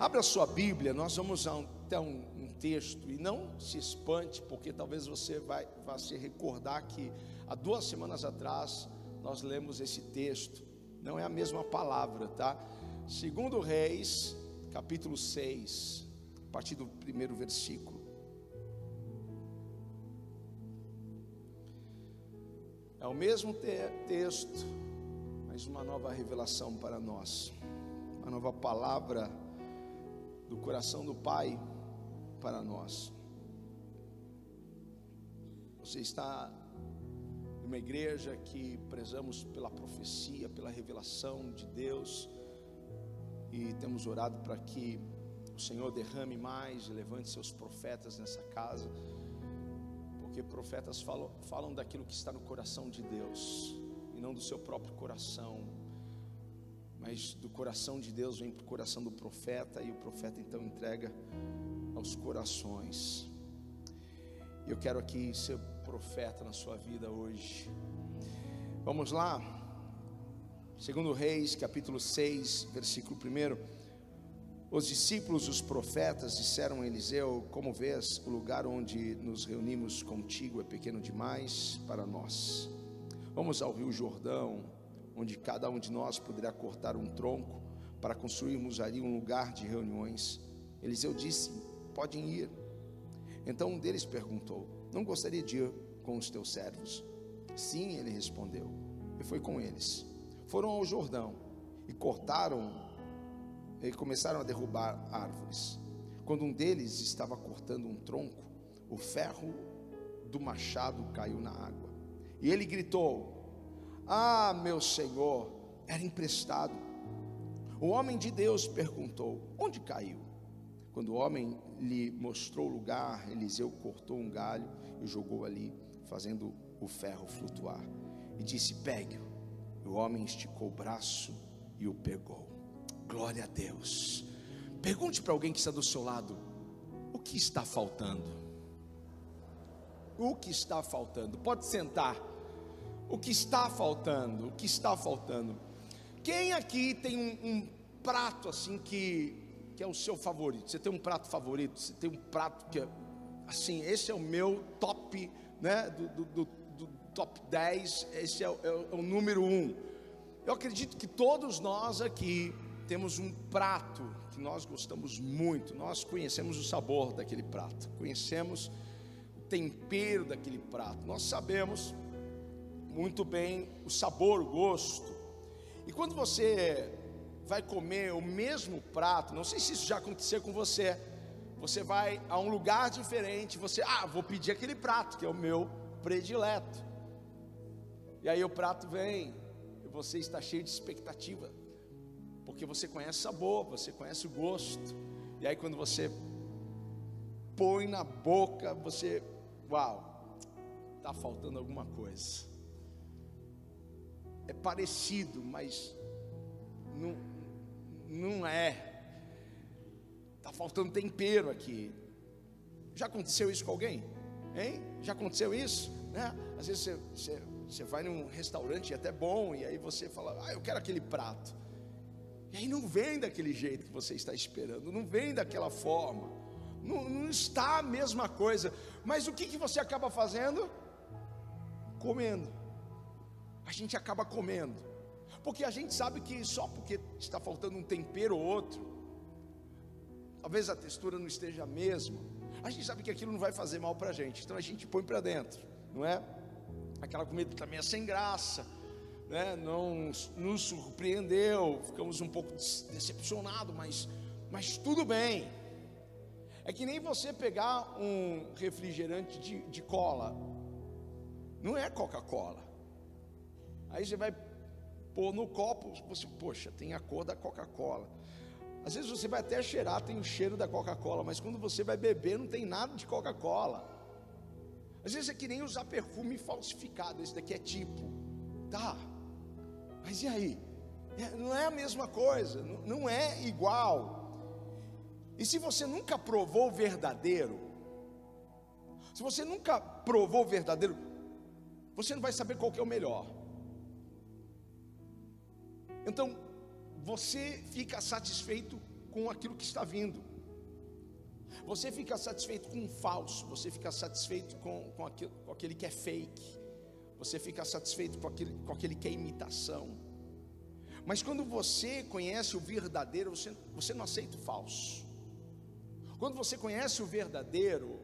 Abra sua Bíblia, nós vamos até um, um, texto, e não se espante, porque talvez você vai, se recordar que há duas semanas atrás nós lemos esse texto, não é a mesma palavra, tá? Segundo Reis, capítulo 6, a partir do primeiro versículo. É o mesmo te texto, mas uma nova revelação para nós, uma nova palavra do coração do Pai para nós. Você está numa igreja que prezamos pela profecia, pela revelação de Deus e temos orado para que o Senhor derrame mais levante seus profetas nessa casa, porque profetas falam, falam daquilo que está no coração de Deus e não do seu próprio coração mas do coração de Deus vem para o coração do profeta e o profeta então entrega aos corações. Eu quero aqui ser profeta na sua vida hoje. Vamos lá. Segundo Reis, capítulo 6, versículo 1. Os discípulos, os profetas, disseram a Eliseu: Como vês, o lugar onde nos reunimos contigo é pequeno demais para nós. Vamos ao Rio Jordão onde cada um de nós poderá cortar um tronco para construirmos ali um lugar de reuniões. Eliseu disse: Podem ir. Então um deles perguntou: Não gostaria de ir com os teus servos? Sim, ele respondeu. E foi com eles. Foram ao Jordão e cortaram e começaram a derrubar árvores. Quando um deles estava cortando um tronco, o ferro do machado caiu na água. E ele gritou: ah, meu senhor, era emprestado. O homem de Deus perguntou: Onde caiu? Quando o homem lhe mostrou o lugar, Eliseu cortou um galho e jogou ali, fazendo o ferro flutuar. E disse: Pegue-o. O homem esticou o braço e o pegou. Glória a Deus. Pergunte para alguém que está do seu lado: O que está faltando? O que está faltando? Pode sentar o que está faltando, o que está faltando. Quem aqui tem um, um prato assim que, que é o seu favorito? Você tem um prato favorito? Você tem um prato que é assim, esse é o meu top, né? Do, do, do, do top 10, esse é é, é o número um. Eu acredito que todos nós aqui temos um prato que nós gostamos muito, nós conhecemos o sabor daquele prato, conhecemos o tempero daquele prato, nós sabemos muito bem o sabor, o gosto. E quando você vai comer o mesmo prato, não sei se isso já aconteceu com você, você vai a um lugar diferente, você, ah, vou pedir aquele prato que é o meu predileto. E aí o prato vem, e você está cheio de expectativa, porque você conhece o sabor, você conhece o gosto. E aí quando você põe na boca, você, uau, está faltando alguma coisa é parecido, mas não, não é. Está faltando tempero aqui. Já aconteceu isso com alguém? Hein? Já aconteceu isso? Né? Às vezes você, você, você vai num restaurante até bom e aí você fala, ah, eu quero aquele prato. E aí não vem daquele jeito que você está esperando, não vem daquela forma, não, não está a mesma coisa. Mas o que, que você acaba fazendo? Comendo a gente acaba comendo, porque a gente sabe que só porque está faltando um tempero ou outro, talvez a textura não esteja a mesma, a gente sabe que aquilo não vai fazer mal para a gente, então a gente põe para dentro, não é? Aquela comida também é sem graça, né? não nos surpreendeu, ficamos um pouco decepcionados, mas, mas tudo bem. É que nem você pegar um refrigerante de, de cola, não é Coca-Cola. Aí você vai pôr no copo, você, poxa, tem a cor da Coca-Cola. Às vezes você vai até cheirar, tem o cheiro da Coca-Cola, mas quando você vai beber, não tem nada de Coca-Cola. Às vezes é que nem usar perfume falsificado, esse daqui é tipo, tá, mas e aí? É, não é a mesma coisa, não, é igual. E se você nunca provou o verdadeiro, se você nunca provou o verdadeiro, você não vai saber qual que é o melhor. Então, você fica satisfeito com aquilo que está vindo. Você fica satisfeito com o falso, você fica satisfeito com, com, aquele, com aquele que é fake, você fica satisfeito com aquele, com aquele que é imitação. Mas quando você conhece o verdadeiro, você, você não aceita o falso. Quando você conhece o verdadeiro,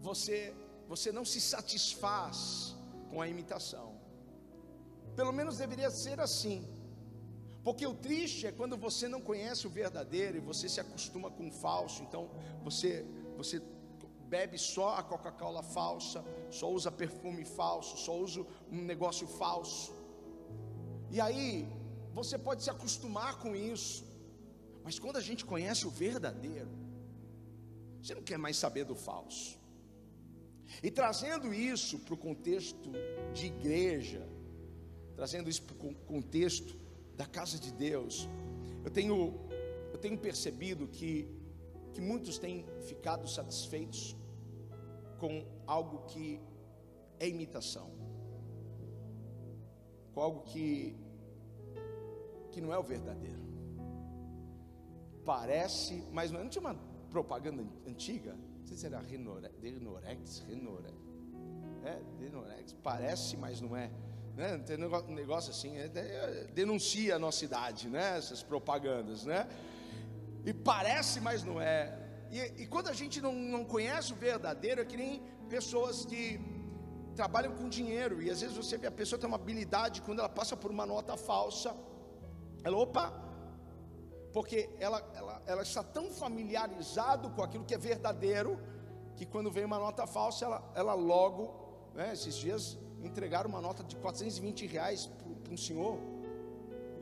você, você não se satisfaz com a imitação. Pelo menos deveria ser assim. Porque o triste é quando você não conhece o verdadeiro e você se acostuma com o falso. Então você você bebe só a Coca-Cola falsa, só usa perfume falso, só usa um negócio falso. E aí você pode se acostumar com isso. Mas quando a gente conhece o verdadeiro, você não quer mais saber do falso. E trazendo isso para o contexto de igreja, trazendo isso para o contexto da casa de Deus, eu tenho, eu tenho percebido que, que muitos têm ficado satisfeitos com algo que é imitação, com algo que, que não é o verdadeiro. Parece, mas não, não tinha uma propaganda antiga? Não sei se era Renorex, Renorex, é, Renorex, parece, mas não é né? Tem negócio assim, é, é, denuncia a nossa idade, né? Essas propagandas, né? E parece, mas não é. E, e quando a gente não, não conhece o verdadeiro, é que nem pessoas que trabalham com dinheiro, e às vezes você vê a pessoa tem uma habilidade, quando ela passa por uma nota falsa, ela, opa, porque ela, ela, ela está tão familiarizado com aquilo que é verdadeiro, que quando vem uma nota falsa, ela, ela logo, né, esses dias entregaram uma nota de 420 reais para um senhor.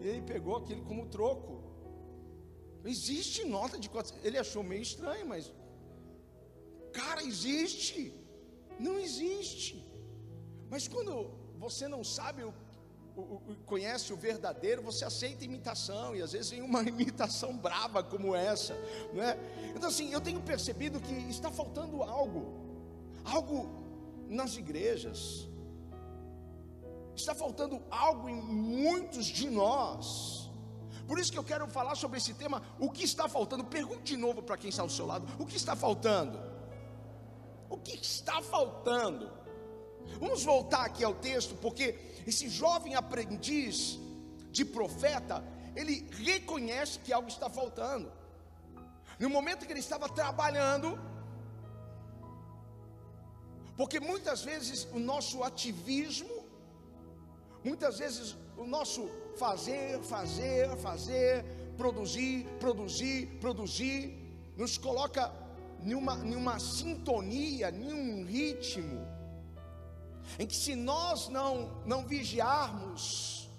E ele pegou aquele como troco. Existe nota de 400. Ele achou meio estranho, mas. Cara, existe. Não existe. Mas quando você não sabe o, conhece o verdadeiro, você aceita imitação, e às vezes vem uma imitação brava como essa, não é? Então assim, eu tenho percebido que está faltando algo, algo nas igrejas, está faltando algo em muitos de nós. Por isso que eu quero falar sobre esse tema, o que está faltando? Pergunte de novo para quem está ao seu lado, o que está faltando? O que está faltando? Vamos voltar aqui ao texto, porque esse jovem aprendiz de profeta, ele reconhece que algo está faltando. No momento que ele estava trabalhando, porque muitas vezes o nosso ativismo Muitas vezes o nosso fazer, fazer, fazer, produzir, produzir, produzir, nos coloca numa, numa sintonia, num ritmo, em que se nós não, não vigiarmos,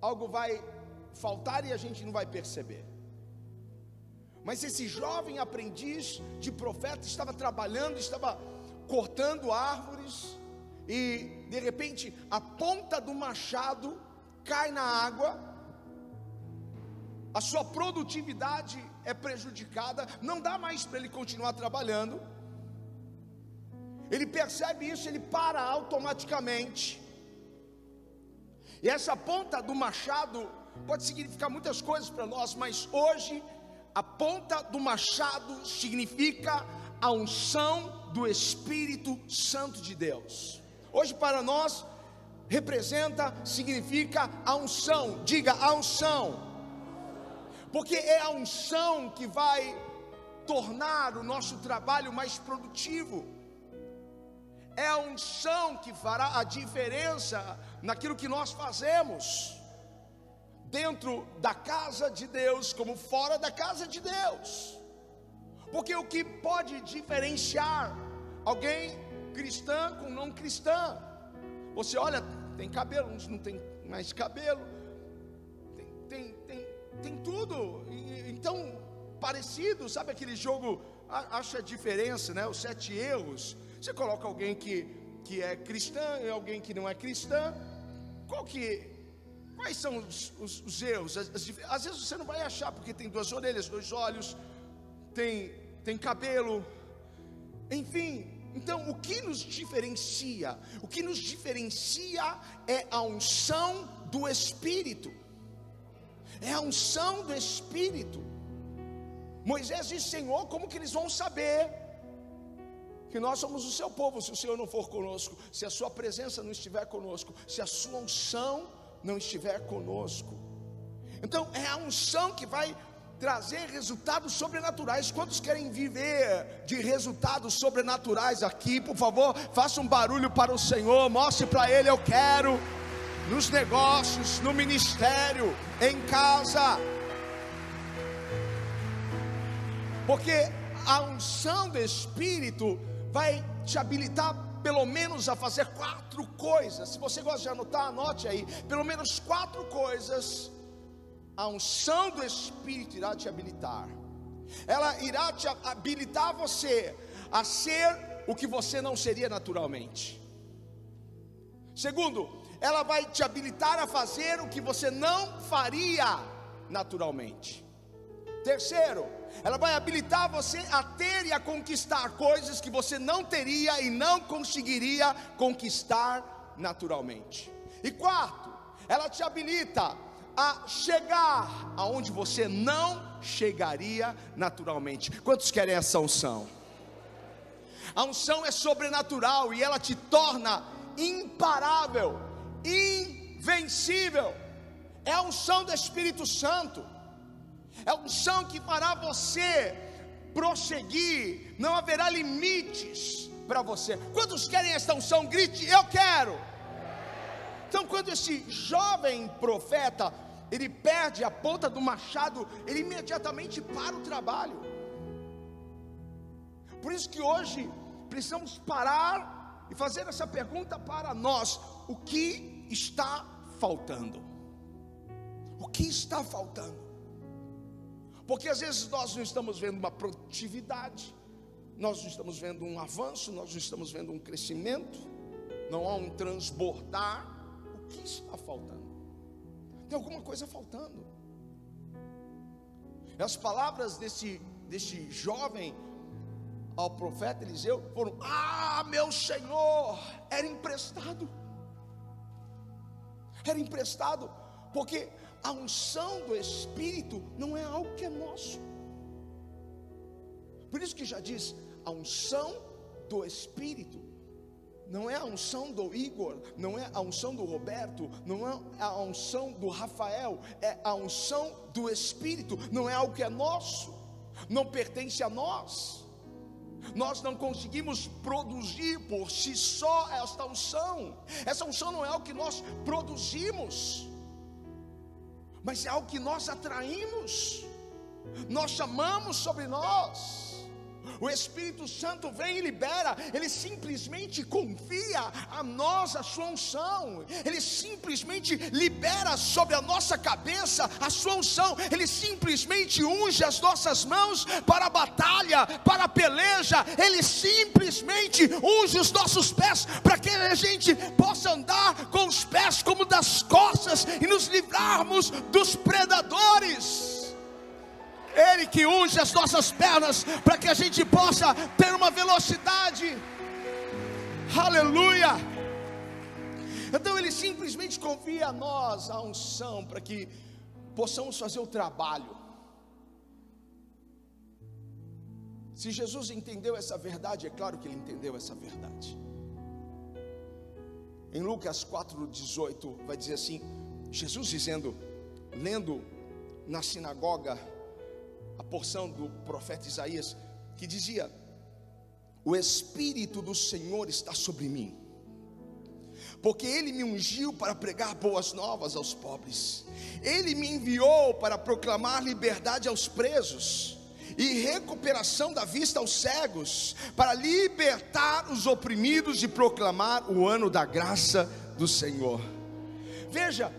algo vai faltar e a gente não vai perceber. Mas esse jovem aprendiz de profeta estava trabalhando, estava cortando árvores, e de repente a ponta do machado cai na água, a sua produtividade é prejudicada, não dá mais para ele continuar trabalhando. Ele percebe isso, ele para automaticamente. E essa ponta do machado pode significar muitas coisas para nós, mas hoje a ponta do machado significa a unção do Espírito Santo de Deus. Hoje para nós representa, significa a unção. Diga a unção. Porque é a unção que vai tornar o nosso trabalho mais produtivo. É a unção que fará a diferença naquilo que nós fazemos, dentro da casa de Deus, como fora da casa de Deus. Porque o que pode diferenciar alguém cristã com não cristã. Você olha, tem cabelo, uns não tem mais cabelo, tem, tem, tem, tem tudo. E, então, parecido, sabe aquele jogo, acha a diferença, né? Os sete erros. Você coloca alguém que, que é cristã e alguém que não é cristã. Qual que Quais são os, os, os erros? As, as, às vezes você não vai achar, porque tem duas orelhas, dois olhos, tem, tem cabelo, enfim, então, o que nos diferencia? O que nos diferencia é a unção do Espírito. é a unção do Espírito. Moisés disse: Senhor, como que eles vão saber que nós somos o seu povo se o Senhor não for conosco, se a sua presença não estiver conosco, se a sua unção não estiver conosco? Então, é a unção que vai trazer resultados sobrenaturais. Quantos querem viver de resultados sobrenaturais aqui? Por favor, faça um barulho para o Senhor, mostre para Ele: eu quero, nos negócios, no ministério, em casa. Porque a unção do Espírito vai te habilitar pelo menos a fazer quatro coisas. Se você gosta de anotar, anote aí. Pelo menos quatro coisas a unção do Espírito irá te habilitar. Ela irá te habilitar você a ser o que você não seria naturalmente. Segundo, ela vai te habilitar a fazer o que você não faria naturalmente. Terceiro, ela vai habilitar você a ter e a conquistar coisas que você não teria e não conseguiria conquistar naturalmente. E quarto, ela te habilita a chegar aonde você não chegaria naturalmente. Quantos querem essa unção? A unção é sobrenatural e ela te torna imparável, invencível. É a unção do Espírito Santo. É a unção que fará você prosseguir, não haverá limites para você. Quantos querem esta unção? Grite, eu quero. Então, quando esse jovem profeta ele perde a ponta do machado, ele imediatamente para o trabalho. Por isso que hoje precisamos parar e fazer essa pergunta para nós: o que está faltando? O que está faltando? Porque às vezes nós não estamos vendo uma produtividade, nós não estamos vendo um avanço, nós não estamos vendo um crescimento, não há um transbordar. O que está faltando? Tem alguma coisa faltando. As palavras desse, desse jovem ao profeta Eliseu foram: Ah, meu Senhor, era emprestado. Era emprestado, porque a unção do Espírito não é algo que é nosso. Por isso que já diz: a unção do Espírito não é a unção do Igor, não é a unção do Roberto, não é a unção do Rafael, é a unção do Espírito, não é algo que é nosso, não pertence a nós. Nós não conseguimos produzir por si só esta unção. Essa unção não é algo que nós produzimos, mas é algo que nós atraímos, nós chamamos sobre nós. O Espírito Santo vem e libera, ele simplesmente confia a nós a sua unção, ele simplesmente libera sobre a nossa cabeça a sua unção, ele simplesmente unge as nossas mãos para a batalha, para a peleja, ele simplesmente unge os nossos pés para que a gente possa andar com os pés como das costas e nos livrarmos dos predadores. Ele que unge as nossas pernas para que a gente possa ter uma velocidade. Aleluia. Então ele simplesmente confia a nós a unção para que possamos fazer o trabalho. Se Jesus entendeu essa verdade, é claro que ele entendeu essa verdade. Em Lucas 4,18 vai dizer assim: Jesus dizendo, lendo na sinagoga a porção do profeta Isaías, que dizia: O Espírito do Senhor está sobre mim, porque Ele me ungiu para pregar boas novas aos pobres, Ele me enviou para proclamar liberdade aos presos e recuperação da vista aos cegos, para libertar os oprimidos e proclamar o ano da graça do Senhor. Veja,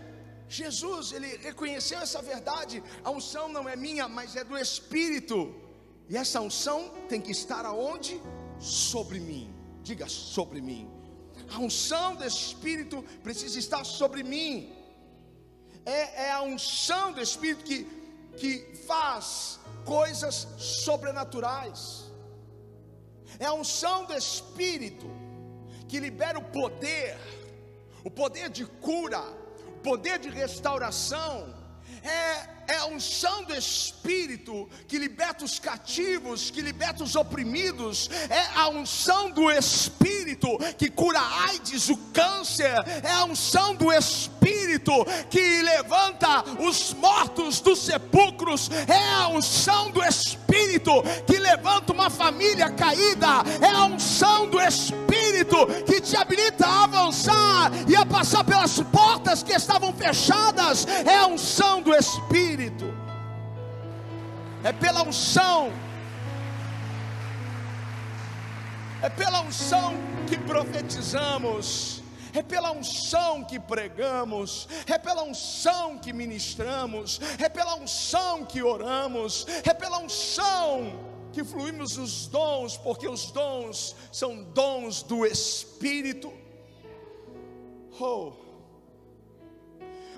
Jesus, ele reconheceu essa verdade. A unção não é minha, mas é do Espírito. E essa unção tem que estar aonde? Sobre mim. Diga sobre mim. A unção do Espírito precisa estar sobre mim. É, é a unção do Espírito que, que faz coisas sobrenaturais. É a unção do Espírito que libera o poder, o poder de cura, poder de restauração, é, é a unção do Espírito que liberta os cativos, que liberta os oprimidos, é a unção do Espírito que cura a AIDS, o câncer, é a unção do Espírito que levanta os mortos dos sepulcros, é a unção do Espírito que levanta uma família caída, é a unção do Espírito que te habilita a avançar e a passar pelas portas que estavam fechadas, é a unção do Espírito, é pela unção, é pela unção que profetizamos, é pela unção que pregamos, é pela unção que ministramos, é pela unção que oramos, é pela unção que fluímos os dons, porque os dons são dons do Espírito. Oh,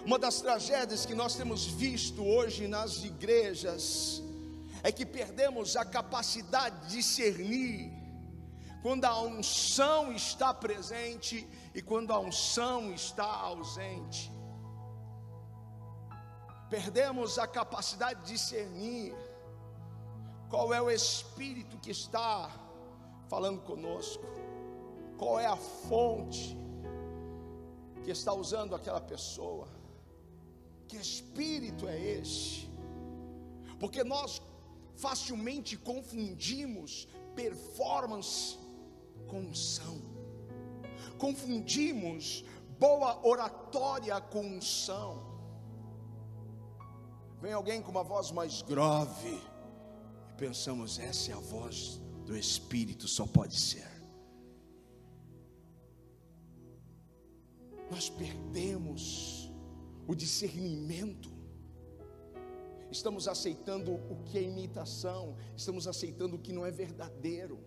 uma das tragédias que nós temos visto hoje nas igrejas é que perdemos a capacidade de discernir quando a unção está presente e quando a unção está ausente. Perdemos a capacidade de discernir qual é o espírito que está falando conosco, qual é a fonte que está usando aquela pessoa. Que espírito é esse? Porque nós facilmente confundimos performance com unção, confundimos boa oratória com unção. Vem alguém com uma voz mais grave e pensamos, essa é a voz do Espírito, só pode ser. Nós perdemos o discernimento. Estamos aceitando o que é imitação, estamos aceitando o que não é verdadeiro,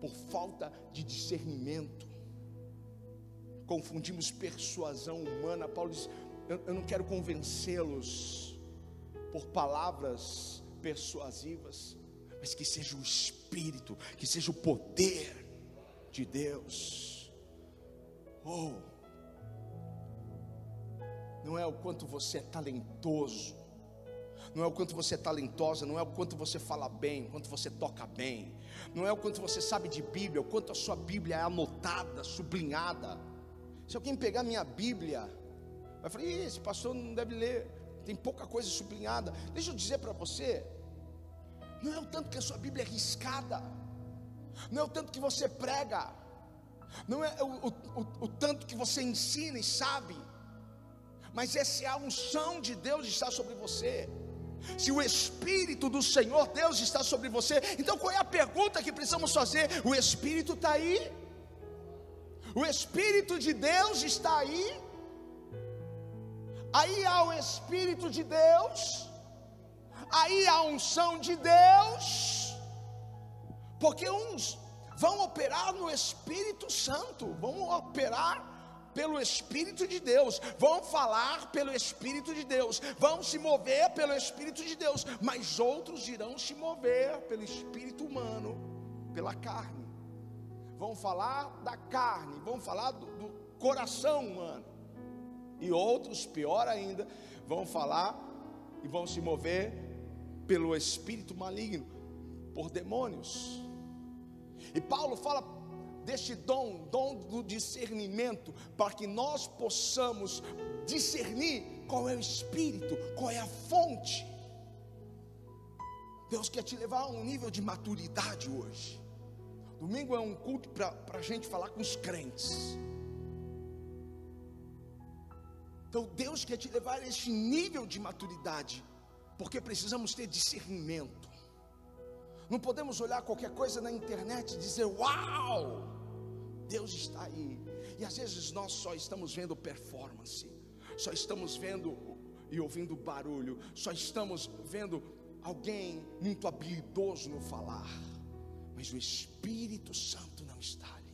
por falta de discernimento. Confundimos persuasão humana. Paulo diz: Eu, eu não quero convencê-los por palavras persuasivas, mas que seja o Espírito, que seja o poder de Deus. Oh, não é o quanto você é talentoso, não é o quanto você é talentosa, não é o quanto você fala bem, o quanto você toca bem, não é o quanto você sabe de Bíblia, o quanto a sua Bíblia é anotada, sublinhada. Se alguém pegar minha Bíblia, vai falar: esse pastor não deve ler, tem pouca coisa sublinhada. Deixa eu dizer para você, não é o tanto que a sua Bíblia é riscada, não é o tanto que você prega, não é o, o, o, o tanto que você ensina e sabe, mas essa é a unção de Deus está sobre você. Se o Espírito do Senhor Deus está sobre você, então qual é a pergunta que precisamos fazer? O Espírito está aí? O Espírito de Deus está aí? Aí há o Espírito de Deus, aí há a unção de Deus, porque uns vão operar no Espírito Santo, vão operar pelo Espírito de Deus, vão falar pelo Espírito de Deus, vão se mover pelo Espírito de Deus, mas outros irão se mover pelo Espírito humano, pela carne. Vão falar da carne, vão falar do, do coração humano. E outros, pior ainda, vão falar e vão se mover pelo espírito maligno, por demônios. E Paulo fala deste dom, dom do discernimento, para que nós possamos discernir qual é o espírito, qual é a fonte. Deus quer te levar a um nível de maturidade hoje. Domingo é um culto para a gente falar com os crentes. Então Deus quer te levar a esse nível de maturidade, porque precisamos ter discernimento. Não podemos olhar qualquer coisa na internet e dizer, uau! Deus está aí. E às vezes nós só estamos vendo performance, só estamos vendo e ouvindo barulho, só estamos vendo alguém muito habilidoso no falar, mas o Espírito Santo não está ali.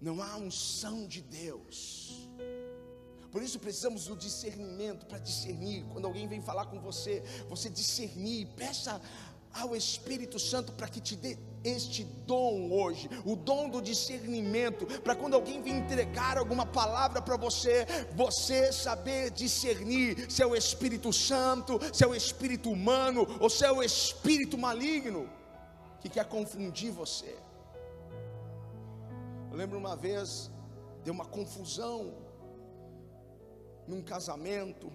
Não há unção de Deus. Por isso precisamos do discernimento para discernir. Quando alguém vem falar com você, você discernir, peça ao Espírito Santo para que te dê este dom hoje, o dom do discernimento, para quando alguém vir entregar alguma palavra para você, você saber discernir se é o Espírito Santo, se é o Espírito humano ou se é o Espírito maligno que quer confundir você. Eu lembro uma vez, deu uma confusão num casamento,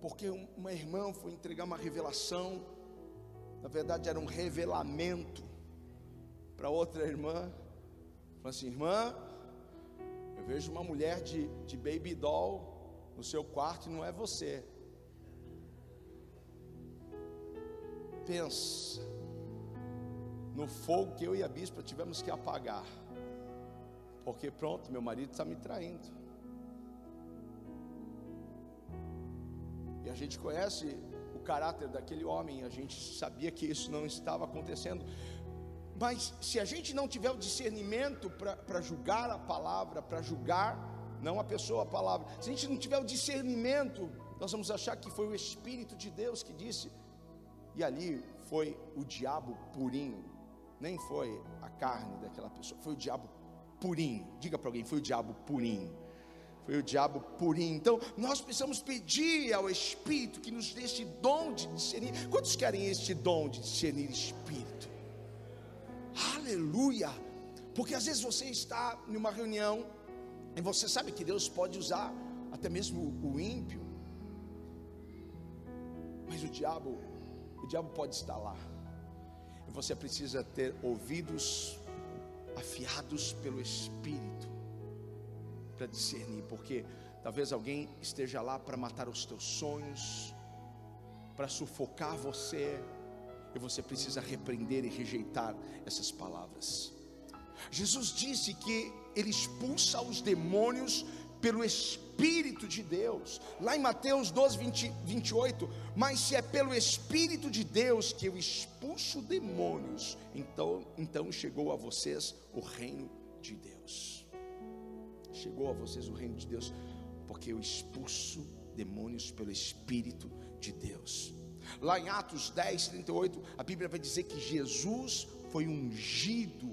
porque uma irmã foi entregar uma revelação na verdade era um revelamento para outra irmã. Falou assim: irmã, eu vejo uma mulher de, de baby doll no seu quarto e não é você. Pensa no fogo que eu e a bispa tivemos que apagar, porque pronto, meu marido está me traindo. E a gente conhece caráter daquele homem, a gente sabia que isso não estava acontecendo. Mas se a gente não tiver o discernimento para julgar a palavra, para julgar, não a pessoa, a palavra, se a gente não tiver o discernimento, nós vamos achar que foi o Espírito de Deus que disse, e ali foi o diabo purinho, nem foi a carne daquela pessoa, foi o diabo purinho. Diga para alguém, foi o diabo purinho foi o diabo purinho. Então, nós precisamos pedir ao Espírito que nos dê este dom de discernir. Quantos querem este dom de discernir Espírito? Aleluia! Porque às vezes você está em uma reunião e você sabe que Deus pode usar até mesmo o ímpio, mas o diabo, o diabo pode estar lá. E você precisa ter ouvidos afiados pelo Espírito para discernir, porque talvez alguém esteja lá para matar os teus sonhos, para sufocar você, e você precisa repreender e rejeitar essas palavras. Jesus disse que ele expulsa os demônios pelo Espírito de Deus, lá em Mateus 12, 20, 28. Mas se é pelo Espírito de Deus que eu expulso demônios, então, então chegou a vocês o reino de Deus chegou a vocês o reino de Deus, porque eu expulso demônios pelo Espírito de Deus. Lá em Atos 10, 38, a Bíblia vai dizer que Jesus foi ungido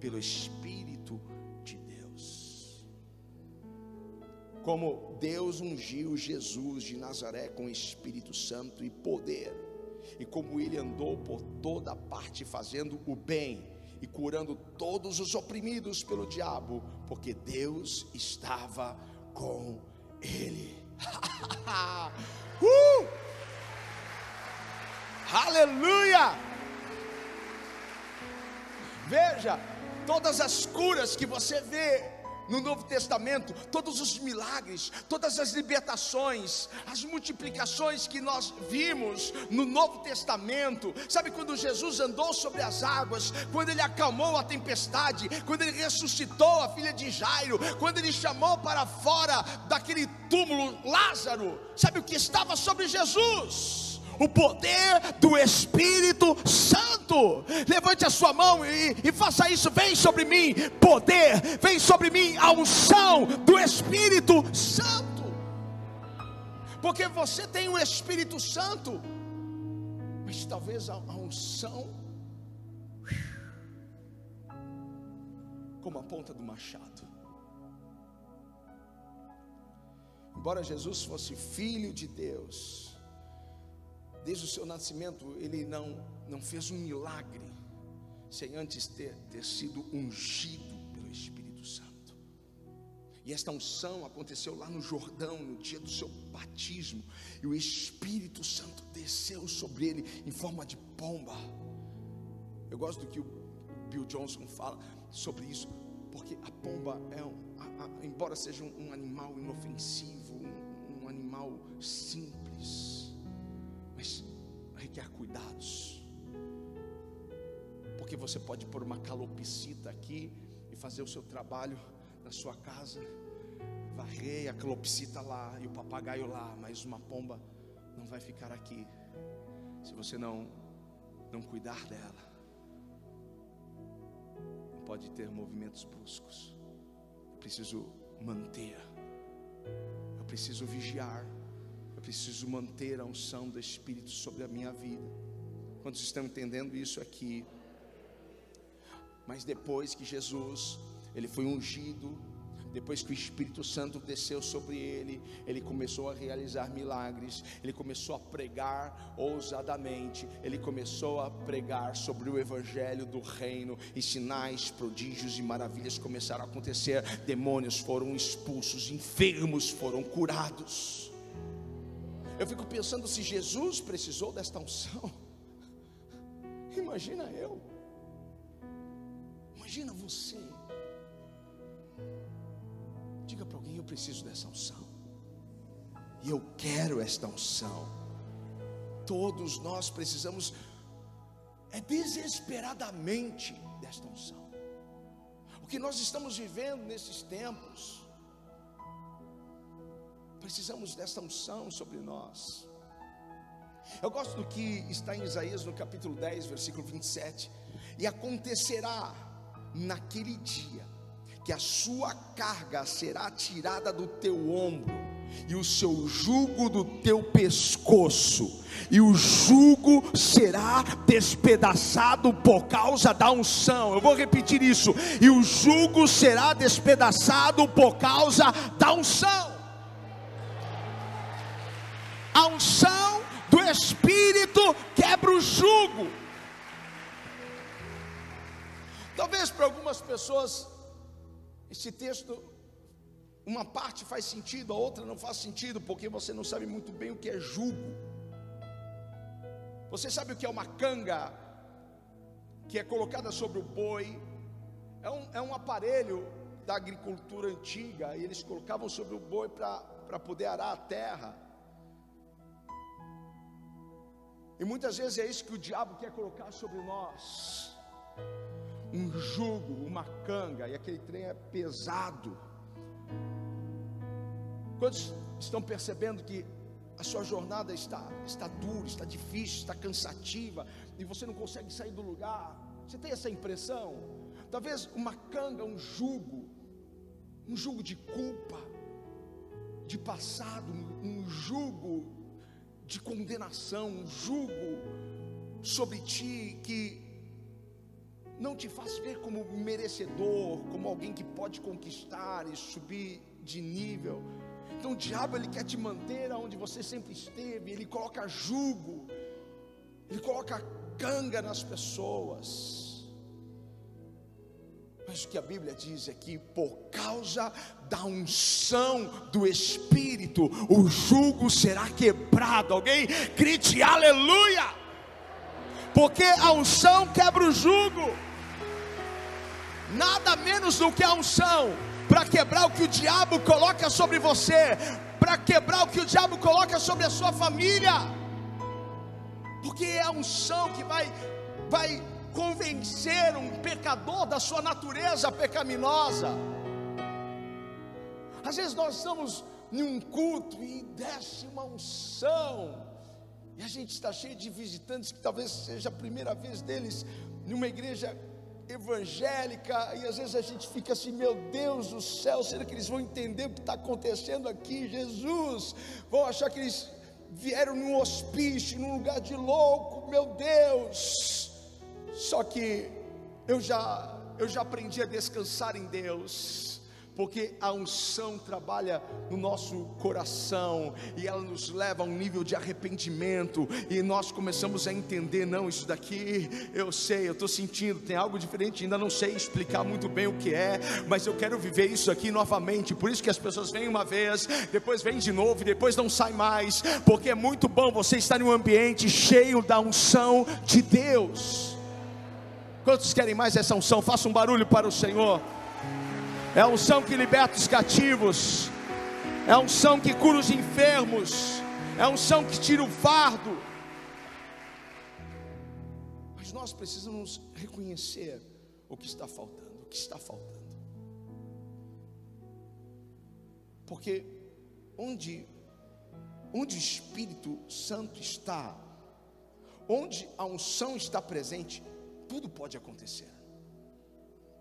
pelo Espírito de Deus. Como Deus ungiu Jesus de Nazaré com Espírito Santo e poder, e como ele andou por toda parte fazendo o bem e curando todos os oprimidos pelo diabo, porque Deus estava com ele. uh! Aleluia! Veja, todas as curas que você vê no Novo Testamento, todos os milagres, todas as libertações, as multiplicações que nós vimos no Novo Testamento. Sabe quando Jesus andou sobre as águas, quando ele acalmou a tempestade, quando ele ressuscitou a filha de Jairo, quando ele chamou para fora daquele túmulo Lázaro? Sabe o que estava sobre Jesus? O poder do Espírito Santo. Levante a sua mão e, e, faça isso. Vem sobre mim poder, vem sobre mim a unção do Espírito Santo. Porque você tem o Espírito Santo, mas talvez a, a unção, como a ponta do machado. Embora Jesus fosse filho de Deus, desde o seu nascimento, ele não, não fez um milagre sem antes ter, ter sido ungido pelo Espírito Santo. E esta unção aconteceu lá no Jordão, no dia do seu batismo, e o Espírito Santo desceu sobre ele em forma de pomba. Eu gosto do que o Bill Johnson fala sobre isso, porque a pomba é a, a, embora seja um, um animal inofensivo, um, um animal simples, mas requer cuidados. Porque você pode pôr uma calopsita aqui e fazer o seu trabalho na sua casa, varrer a calopsita lá e o papagaio lá, mas uma pomba não vai ficar aqui se você não não cuidar dela. Não pode ter movimentos bruscos. Eu preciso manter. Eu preciso vigiar. Eu preciso manter a unção do Espírito sobre a minha vida. Quantos estão entendendo isso aqui? Mas depois que Jesus, ele foi ungido, depois que o Espírito Santo desceu sobre ele, ele começou a realizar milagres, ele começou a pregar ousadamente, ele começou a pregar sobre o evangelho do reino, e sinais, prodígios e maravilhas começaram a acontecer, demônios foram expulsos, enfermos foram curados. Eu fico pensando se Jesus precisou desta unção. Imagina eu. Imagina você. Diga para alguém: eu preciso dessa unção. E eu quero esta unção. Todos nós precisamos, é desesperadamente desta unção. O que nós estamos vivendo nesses tempos, precisamos desta unção sobre nós. Eu gosto do que está em Isaías no capítulo 10, versículo 27. E acontecerá naquele dia que a sua carga será tirada do teu ombro e o seu jugo do teu pescoço, e o jugo será despedaçado por causa da unção. Eu vou repetir isso: e o jugo será despedaçado por causa da unção. Unção do Espírito quebra o jugo. Talvez para algumas pessoas esse texto, uma parte faz sentido, a outra não faz sentido, porque você não sabe muito bem o que é jugo. Você sabe o que é uma canga, que é colocada sobre o boi? É um, é um aparelho da agricultura antiga, e eles colocavam sobre o boi para poder arar a terra. E muitas vezes é isso que o diabo quer colocar sobre nós um jugo, uma canga, e aquele trem é pesado. Quantos estão percebendo que a sua jornada está, está dura, está difícil, está cansativa, e você não consegue sair do lugar? Você tem essa impressão? Talvez uma canga, um jugo, um jugo de culpa, de passado, um jugo de condenação, um jugo sobre ti que não te faz ver como merecedor, como alguém que pode conquistar e subir de nível. Então o diabo ele quer te manter onde você sempre esteve, ele coloca jugo, ele coloca canga nas pessoas. Mas o que a Bíblia diz é que por causa da unção do Espírito, o jugo será quebrado. Alguém grite aleluia! Porque a unção quebra o jugo nada menos do que a unção para quebrar o que o diabo coloca sobre você, para quebrar o que o diabo coloca sobre a sua família. Porque é a unção que vai vai convencer um pecador da sua natureza pecaminosa. Às vezes nós estamos em um culto e desce uma unção. E a gente está cheio de visitantes que talvez seja a primeira vez deles numa igreja evangélica, e às vezes a gente fica assim, meu Deus do céu, será que eles vão entender o que está acontecendo aqui? Jesus, vão achar que eles vieram num hospício, num lugar de louco, meu Deus. Só que eu já eu já aprendi a descansar em Deus porque a unção trabalha no nosso coração e ela nos leva a um nível de arrependimento e nós começamos a entender: não, isso daqui eu sei, eu estou sentindo, tem algo diferente, ainda não sei explicar muito bem o que é, mas eu quero viver isso aqui novamente. Por isso que as pessoas vêm uma vez, depois vêm de novo e depois não sai mais, porque é muito bom você estar em um ambiente cheio da unção de Deus. Quantos querem mais essa unção? Faça um barulho para o Senhor. É unção que liberta os cativos. É unção que cura os enfermos. É unção que tira o fardo. Mas nós precisamos reconhecer o que está faltando, o que está faltando. Porque onde onde o Espírito Santo está, onde a unção está presente, tudo pode acontecer.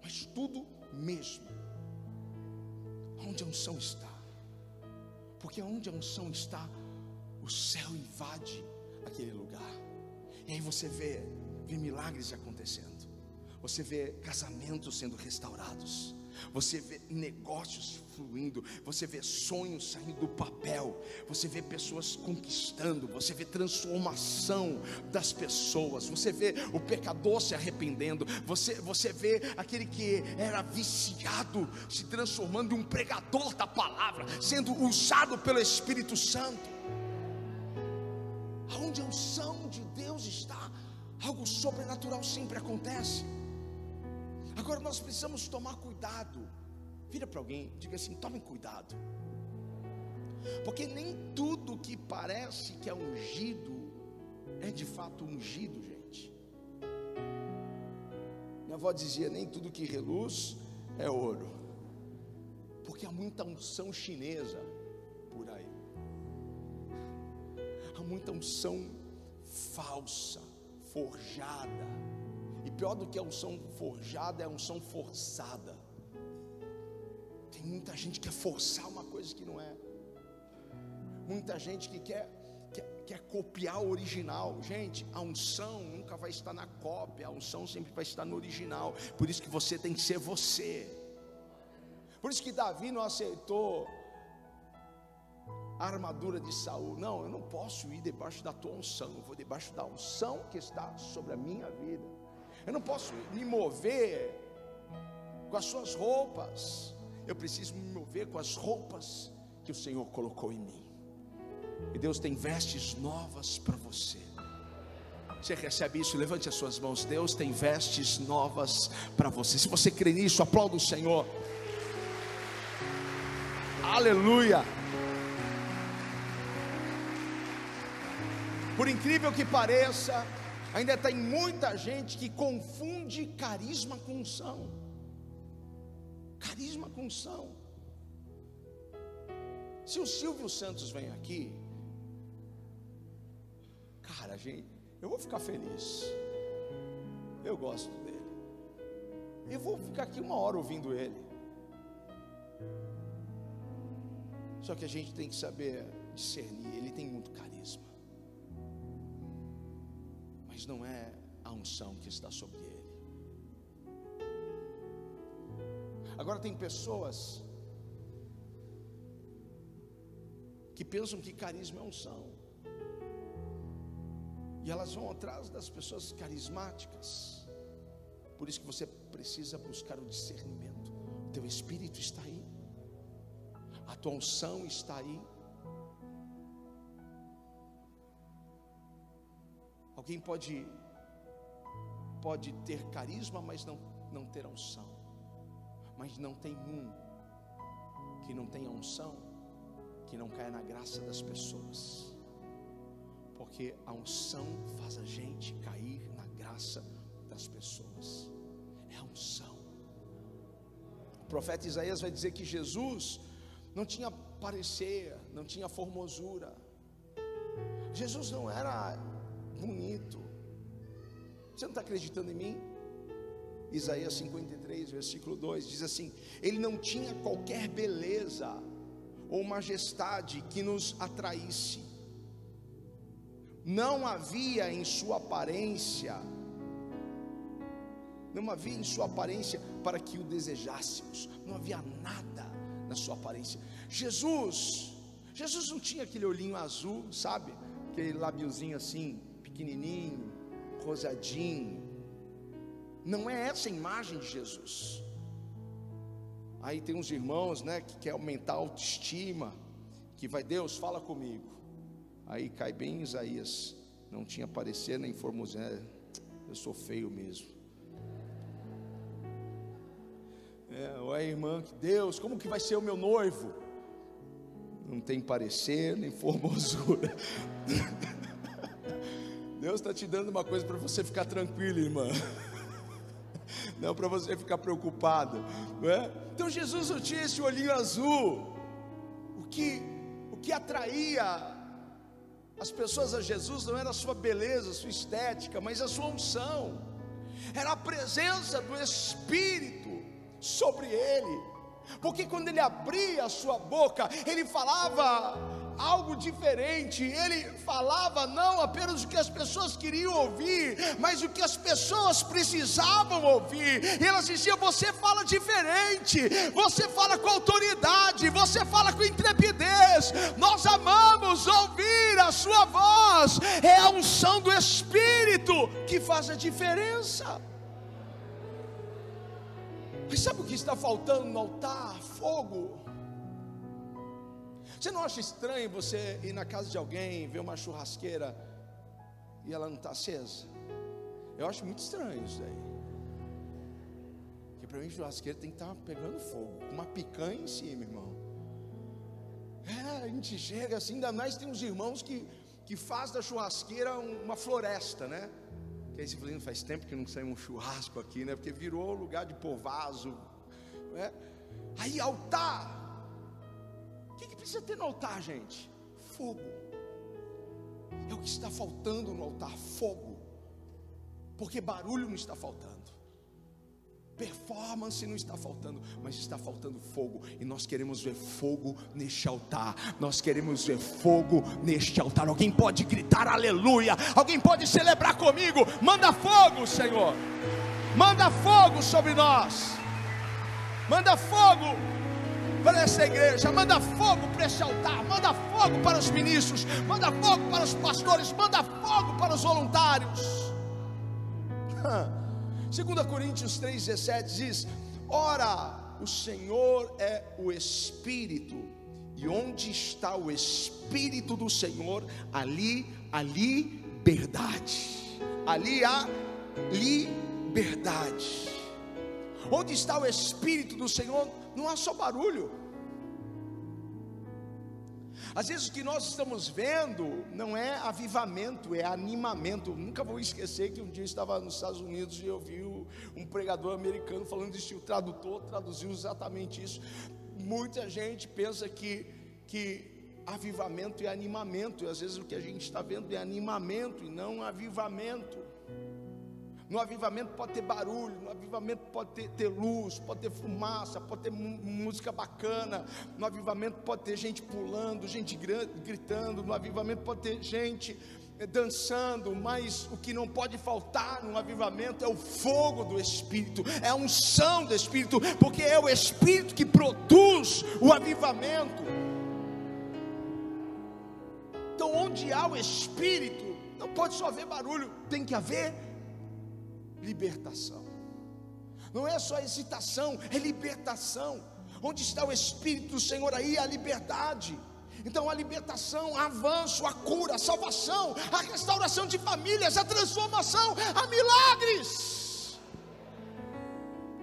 Mas tudo mesmo onde a unção está. Porque onde a unção está, o céu invade aquele lugar. E aí você vê, vê milagres acontecendo. Você vê casamentos sendo restaurados. Você vê negócios fluindo, você vê sonhos saindo do papel, você vê pessoas conquistando, você vê transformação das pessoas, você vê o pecador se arrependendo, você, você vê aquele que era viciado se transformando em um pregador da palavra, sendo usado pelo Espírito Santo. Aonde a unção de Deus está, algo sobrenatural sempre acontece. Agora nós precisamos tomar cuidado. Vira para alguém, diga assim: tome cuidado. Porque nem tudo que parece que é ungido é de fato ungido, gente. Minha avó dizia: nem tudo que reluz é ouro. Porque há muita unção chinesa por aí. Há muita unção falsa, forjada pior do que a unção forjada é a unção forçada. Tem muita gente que quer forçar uma coisa que não é. Muita gente que quer, quer, quer copiar o original. Gente, a unção nunca vai estar na cópia, a unção sempre vai estar no original. Por isso que você tem que ser você. Por isso que Davi não aceitou a armadura de Saul. Não, eu não posso ir debaixo da tua unção, eu vou debaixo da unção que está sobre a minha vida. Eu não posso me mover com as suas roupas. Eu preciso me mover com as roupas que o Senhor colocou em mim. E Deus tem vestes novas para você. Você recebe isso? Levante as suas mãos. Deus tem vestes novas para você. Se você crê nisso, aplauda o Senhor. Aleluia. Por incrível que pareça, Ainda tem muita gente que confunde carisma com unção. Carisma com unção. Se o Silvio Santos vem aqui, cara, gente, eu vou ficar feliz. Eu gosto dele. Eu vou ficar aqui uma hora ouvindo ele. Só que a gente tem que saber discernir, ele tem muito carisma mas não é a unção que está sobre ele. Agora tem pessoas que pensam que carisma é unção. E elas vão atrás das pessoas carismáticas. Por isso que você precisa buscar o discernimento. O teu espírito está aí. A tua unção está aí. Alguém pode pode ter carisma, mas não não ter unção. Mas não tem um que não tenha unção, que não caia na graça das pessoas. Porque a unção faz a gente cair na graça das pessoas. É a unção. O profeta Isaías vai dizer que Jesus não tinha parecer, não tinha formosura. Jesus não era bonito. Você não está acreditando em mim? Isaías 53, versículo 2 diz assim: Ele não tinha qualquer beleza ou majestade que nos atraísse, não havia em sua aparência, não havia em sua aparência para que o desejássemos, não havia nada na sua aparência. Jesus, Jesus não tinha aquele olhinho azul, sabe? Aquele labiozinho assim, pequenininho, rosadinho. Não é essa a imagem de Jesus. Aí tem uns irmãos, né, que quer aumentar a autoestima, que vai Deus fala comigo. Aí cai bem Isaías, não tinha parecer nem formosura, eu sou feio mesmo. É, ou a irmã, Deus, como que vai ser o meu noivo? Não tem parecer nem formosura. Deus está te dando uma coisa para você ficar tranquilo, irmã. Não para você ficar preocupado, não é? Então Jesus não tinha esse olhinho azul. O que, o que atraía as pessoas a Jesus não era a sua beleza, a sua estética, mas a sua unção. Era a presença do Espírito sobre ele. Porque quando ele abria a sua boca, ele falava algo diferente. Ele falava não apenas o que as pessoas queriam ouvir, mas o que as pessoas precisavam ouvir. E elas diziam: Você fala diferente, você fala com autoridade, você fala com intrepidez. Nós amamos ouvir a Sua voz. É a unção do Espírito que faz a diferença. Mas sabe o que está faltando no altar? Fogo. Você não acha estranho você ir na casa de alguém, ver uma churrasqueira e ela não está acesa? Eu acho muito estranho isso aí. Porque para mim churrasqueira tem que estar tá pegando fogo, com uma picanha em cima, irmão. É, a gente chega assim, ainda mais tem uns irmãos que, que faz da churrasqueira uma floresta, né? Que aí você fala, faz tempo que não sai um churrasco aqui, né? Porque virou lugar de pôr vaso, né? Aí altar, precisa ter no altar, gente? Fogo. É o que está faltando no altar: fogo. Porque barulho não está faltando. Performance não está faltando, mas está faltando fogo, e nós queremos ver fogo neste altar. Nós queremos ver fogo neste altar. Alguém pode gritar aleluia? Alguém pode celebrar comigo? Manda fogo, Senhor. Manda fogo sobre nós. Manda fogo para essa igreja, manda fogo para esse altar, manda fogo para os ministros, manda fogo para os pastores, manda fogo para os voluntários. 2 Coríntios 3,17 diz: Ora, o Senhor é o Espírito, e onde está o Espírito do Senhor, ali há liberdade, ali há liberdade. Onde está o Espírito do Senhor, não há só barulho. Às vezes o que nós estamos vendo não é avivamento, é animamento. Nunca vou esquecer que um dia eu estava nos Estados Unidos e eu vi um pregador americano falando isso, o tradutor traduziu exatamente isso. Muita gente pensa que, que avivamento é animamento, e às vezes o que a gente está vendo é animamento e não avivamento. No avivamento pode ter barulho, no avivamento pode ter, ter luz, pode ter fumaça, pode ter música bacana, no avivamento pode ter gente pulando, gente gritando, no avivamento pode ter gente eh, dançando, mas o que não pode faltar no avivamento é o fogo do Espírito, é a unção do Espírito, porque é o Espírito que produz o avivamento. Então, onde há o Espírito, não pode só haver barulho, tem que haver libertação. Não é só excitação, é libertação. Onde está o Espírito do Senhor aí? A liberdade. Então a libertação, avanço, a cura, a salvação, a restauração de famílias, a transformação, a milagres.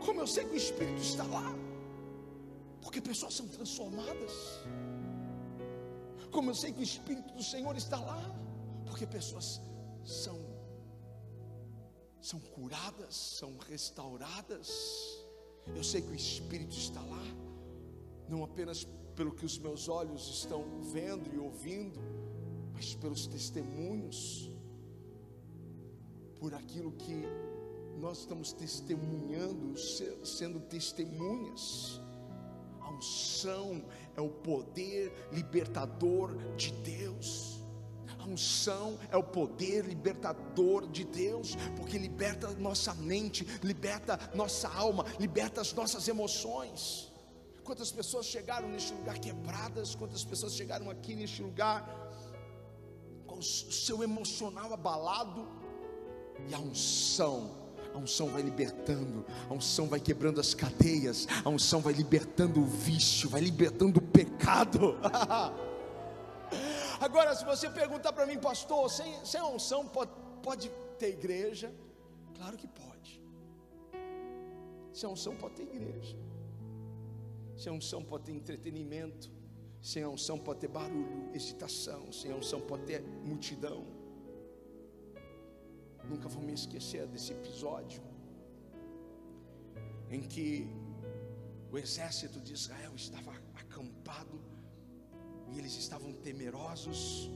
Como eu sei que o Espírito está lá? Porque pessoas são transformadas. Como eu sei que o Espírito do Senhor está lá? Porque pessoas são são curadas, são restauradas. Eu sei que o Espírito está lá, não apenas pelo que os meus olhos estão vendo e ouvindo, mas pelos testemunhos, por aquilo que nós estamos testemunhando, sendo testemunhas. A unção é o poder libertador de Deus. Unção é o poder libertador de Deus, porque liberta nossa mente, liberta nossa alma, liberta as nossas emoções. Quantas pessoas chegaram neste lugar quebradas, quantas pessoas chegaram aqui neste lugar com o seu emocional abalado, e a unção a unção vai libertando, a unção vai quebrando as cadeias, a unção vai libertando o vício, vai libertando o pecado. Agora, se você perguntar para mim, pastor, sem, sem unção pode, pode ter igreja? Claro que pode. Sem unção pode ter igreja. Sem unção pode ter entretenimento. Sem unção pode ter barulho, excitação. Sem unção pode ter multidão. Nunca vou me esquecer desse episódio em que o exército de Israel estava acampado e eles estavam temerosos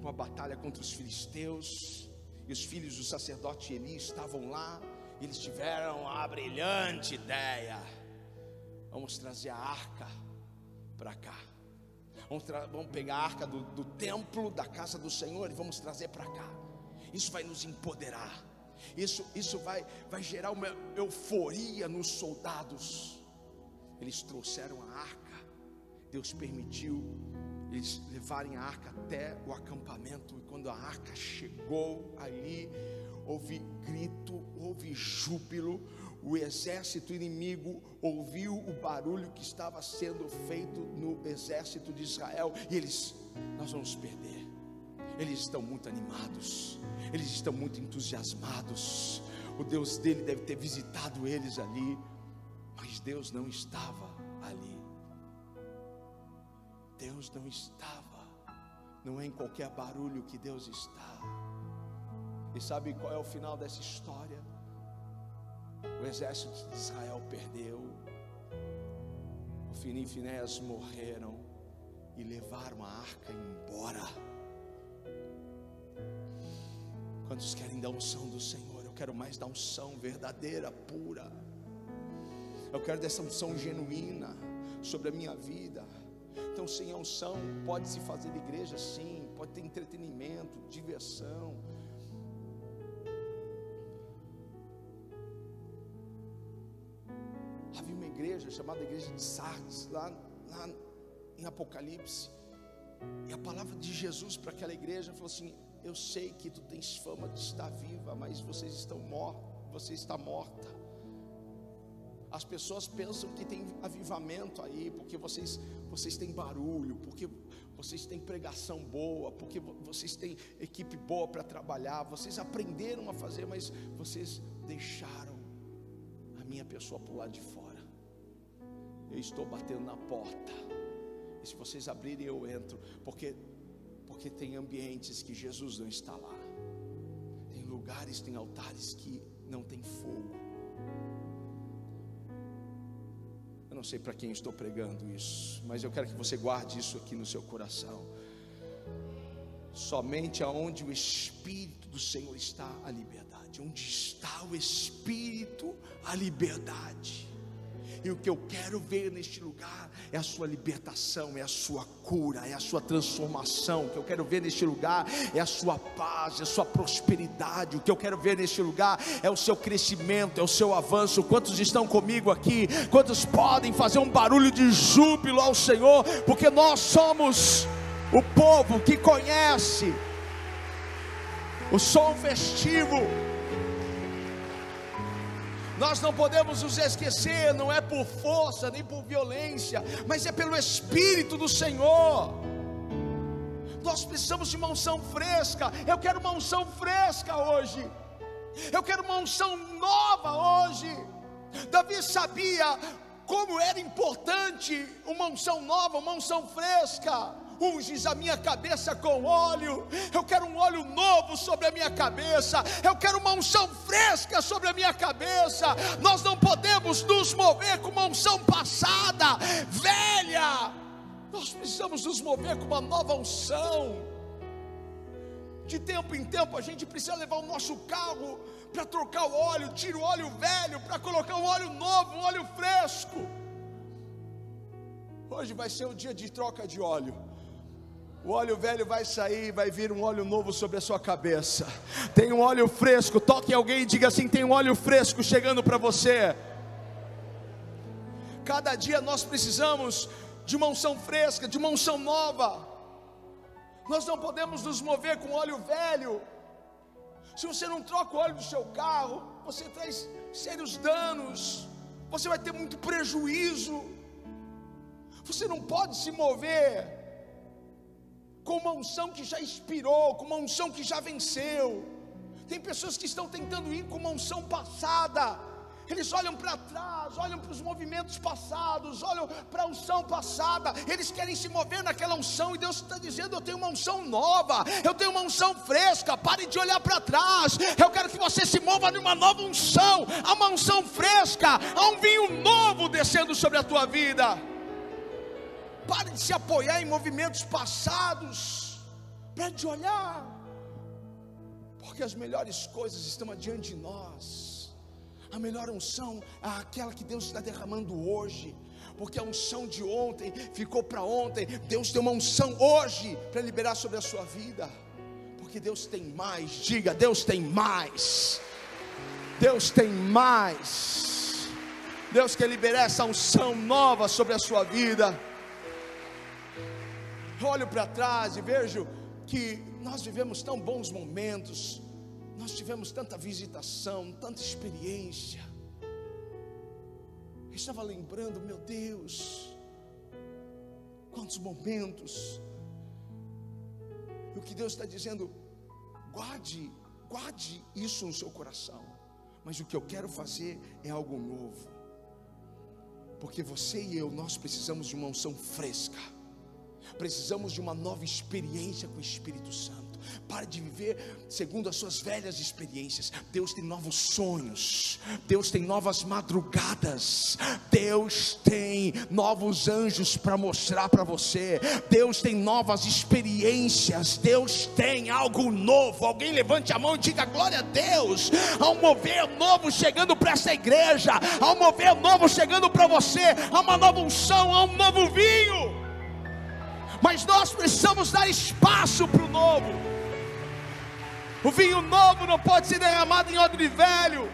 com a batalha contra os filisteus, e os filhos do sacerdote Eli estavam lá, e eles tiveram a brilhante ideia: vamos trazer a arca para cá, Vamos, vamos pegar a arca do, do templo, da casa do Senhor e vamos trazer para cá. Isso vai nos empoderar. Isso, isso vai, vai gerar uma euforia nos soldados. Eles trouxeram a arca. Deus permitiu eles levarem a arca até o acampamento. E quando a arca chegou ali, houve grito, houve júbilo, o exército inimigo ouviu o barulho que estava sendo feito no exército de Israel e eles, nós vamos perder. Eles estão muito animados, eles estão muito entusiasmados. O Deus dele deve ter visitado eles ali, mas Deus não estava ali. Deus não estava, não é em qualquer barulho que Deus está. E sabe qual é o final dessa história? O exército de Israel perdeu. Ofini e Finés morreram e levaram a arca embora. Quantos querem da unção do Senhor? Eu quero mais da unção verdadeira, pura. Eu quero dessa unção genuína sobre a minha vida. Então, sem a unção, pode se fazer igreja sim, pode ter entretenimento, diversão havia uma igreja chamada Igreja de Sardes, lá, lá em Apocalipse. E a palavra de Jesus para aquela igreja falou assim: Eu sei que tu tens fama de estar viva, mas vocês estão mortos, você está morta. As pessoas pensam que tem avivamento aí, porque vocês, vocês têm barulho, porque vocês têm pregação boa, porque vocês têm equipe boa para trabalhar, vocês aprenderam a fazer, mas vocês deixaram a minha pessoa o lado de fora. Eu estou batendo na porta. E se vocês abrirem, eu entro. Porque, porque tem ambientes que Jesus não está lá. Tem lugares, tem altares que não tem fogo. Não sei para quem estou pregando isso, mas eu quero que você guarde isso aqui no seu coração. Somente aonde o Espírito do Senhor está a liberdade. Onde está o Espírito, a liberdade. E o que eu quero ver neste lugar é a sua libertação, é a sua cura, é a sua transformação. O que eu quero ver neste lugar é a sua paz, é a sua prosperidade. O que eu quero ver neste lugar é o seu crescimento, é o seu avanço. Quantos estão comigo aqui? Quantos podem fazer um barulho de júbilo ao Senhor? Porque nós somos o povo que conhece o som festivo nós não podemos nos esquecer, não é por força nem por violência, mas é pelo Espírito do Senhor. Nós precisamos de uma unção fresca. Eu quero uma unção fresca hoje. Eu quero uma unção nova hoje. Davi sabia como era importante uma unção nova, uma unção fresca unges a minha cabeça com óleo. Eu quero um óleo novo sobre a minha cabeça. Eu quero uma unção fresca sobre a minha cabeça. Nós não podemos nos mover com uma unção passada, velha. Nós precisamos nos mover com uma nova unção. De tempo em tempo a gente precisa levar o nosso carro para trocar o óleo, tira o óleo velho para colocar um óleo novo, um óleo fresco. Hoje vai ser o dia de troca de óleo. O óleo velho vai sair vai vir um óleo novo sobre a sua cabeça. Tem um óleo fresco. Toque alguém e diga assim: tem um óleo fresco chegando para você. Cada dia nós precisamos de uma unção fresca, de uma unção nova. Nós não podemos nos mover com óleo velho. Se você não troca o óleo do seu carro, você traz sérios danos. Você vai ter muito prejuízo. Você não pode se mover com uma unção que já inspirou, com uma unção que já venceu. Tem pessoas que estão tentando ir com uma unção passada. Eles olham para trás, olham para os movimentos passados, olham para a unção passada. Eles querem se mover naquela unção e Deus está dizendo: Eu tenho uma unção nova, eu tenho uma unção fresca. Pare de olhar para trás. Eu quero que você se mova numa nova unção, há uma unção fresca, há um vinho novo descendo sobre a tua vida. Pare de se apoiar em movimentos passados. Pare de olhar. Porque as melhores coisas estão adiante de nós. A melhor unção é aquela que Deus está derramando hoje. porque a unção de ontem ficou para ontem. Deus tem uma unção hoje para liberar sobre a sua vida, porque Deus tem mais. Diga, Deus tem mais. Deus tem mais. Deus quer liberar essa unção nova sobre a sua vida. Olho para trás e vejo que nós vivemos tão bons momentos, nós tivemos tanta visitação, tanta experiência. Eu estava lembrando, meu Deus, quantos momentos. E o que Deus está dizendo, guarde, guarde isso no seu coração. Mas o que eu quero fazer é algo novo. Porque você e eu, nós precisamos de uma unção fresca. Precisamos de uma nova experiência com o Espírito Santo. Pare de viver segundo as suas velhas experiências. Deus tem novos sonhos. Deus tem novas madrugadas. Deus tem novos anjos para mostrar para você. Deus tem novas experiências. Deus tem algo novo. Alguém levante a mão e diga glória a Deus. Há um mover novo chegando para essa igreja. Há um mover novo chegando para você. Há uma nova unção. Há um novo vinho mas nós precisamos dar espaço para o novo. O vinho novo não pode ser derramado em odre velho.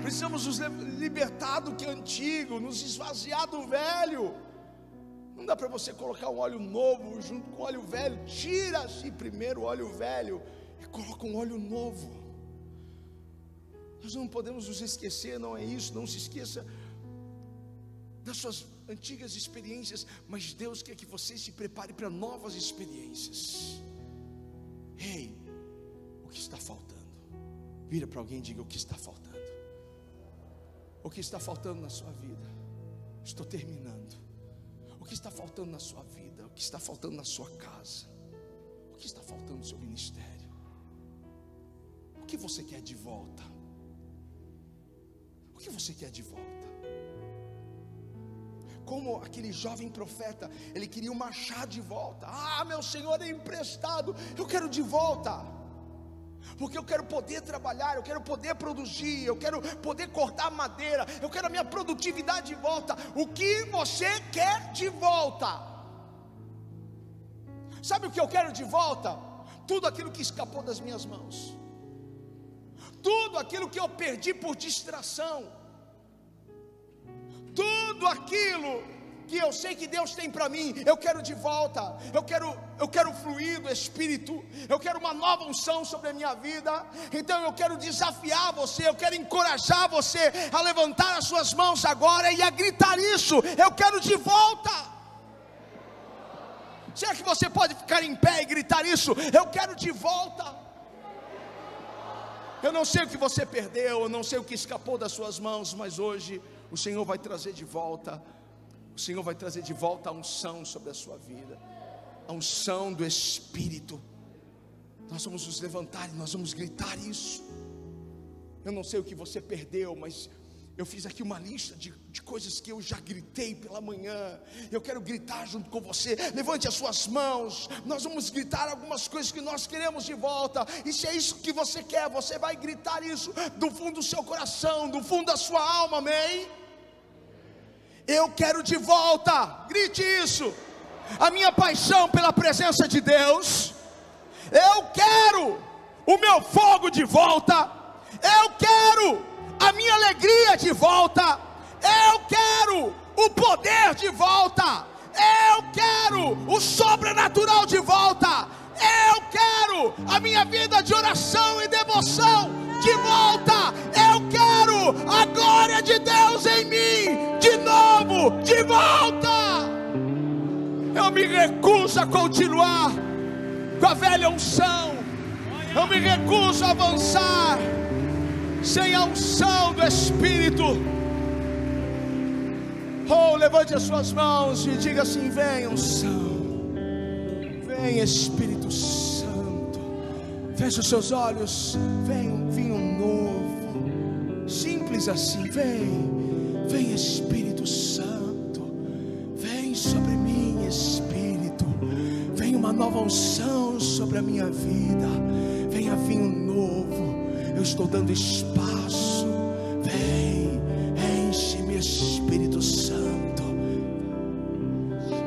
Precisamos nos libertar do que é antigo, nos esvaziar do velho. Não dá para você colocar um óleo novo junto com óleo velho. Tira-se primeiro o óleo velho e coloca um óleo novo. Nós não podemos nos esquecer, não é isso. Não se esqueça das suas antigas experiências, mas Deus quer que você se prepare para novas experiências. Ei, o que está faltando? Vira para alguém e diga o que está faltando. O que está faltando na sua vida? Estou terminando. O que está faltando na sua vida? O que está faltando na sua casa? O que está faltando no seu ministério? O que você quer de volta? O que você quer de volta? Como aquele jovem profeta, ele queria o machado de volta. Ah, meu Senhor é emprestado, eu quero de volta. Porque eu quero poder trabalhar, eu quero poder produzir, eu quero poder cortar madeira, eu quero a minha produtividade de volta. O que você quer de volta? Sabe o que eu quero de volta? Tudo aquilo que escapou das minhas mãos, tudo aquilo que eu perdi por distração tudo aquilo que eu sei que Deus tem para mim, eu quero de volta. Eu quero, eu quero fluir do Espírito. Eu quero uma nova unção sobre a minha vida. Então eu quero desafiar você, eu quero encorajar você a levantar as suas mãos agora e a gritar isso. Eu quero de volta. Será que você pode ficar em pé e gritar isso? Eu quero de volta. Eu não sei o que você perdeu, eu não sei o que escapou das suas mãos, mas hoje o Senhor vai trazer de volta, o Senhor vai trazer de volta a unção sobre a sua vida, a unção do Espírito. Nós vamos nos levantar e nós vamos gritar isso. Eu não sei o que você perdeu, mas eu fiz aqui uma lista de, de coisas que eu já gritei pela manhã. Eu quero gritar junto com você. Levante as suas mãos. Nós vamos gritar algumas coisas que nós queremos de volta. E se é isso que você quer, você vai gritar isso do fundo do seu coração, do fundo da sua alma, amém? Eu quero de volta. Grite isso. A minha paixão pela presença de Deus. Eu quero o meu fogo de volta. Eu quero a minha alegria de volta. Eu quero o poder de volta. Eu quero o sobrenatural de volta. Eu quero a minha vida de oração e devoção de volta. Eu quero a glória de Deus em mim de novo, de volta. Eu me recuso a continuar com a velha unção. Eu me recuso a avançar sem a unção do Espírito. Oh, levante as suas mãos e diga assim: vem unção, vem Espírito Santo. Feche os seus olhos, vem um vinho novo, simples assim. Vem, vem Espírito Santo, vem sobre mim, Espírito. Vem uma nova unção sobre a minha vida. Venha vinho novo eu estou dando espaço.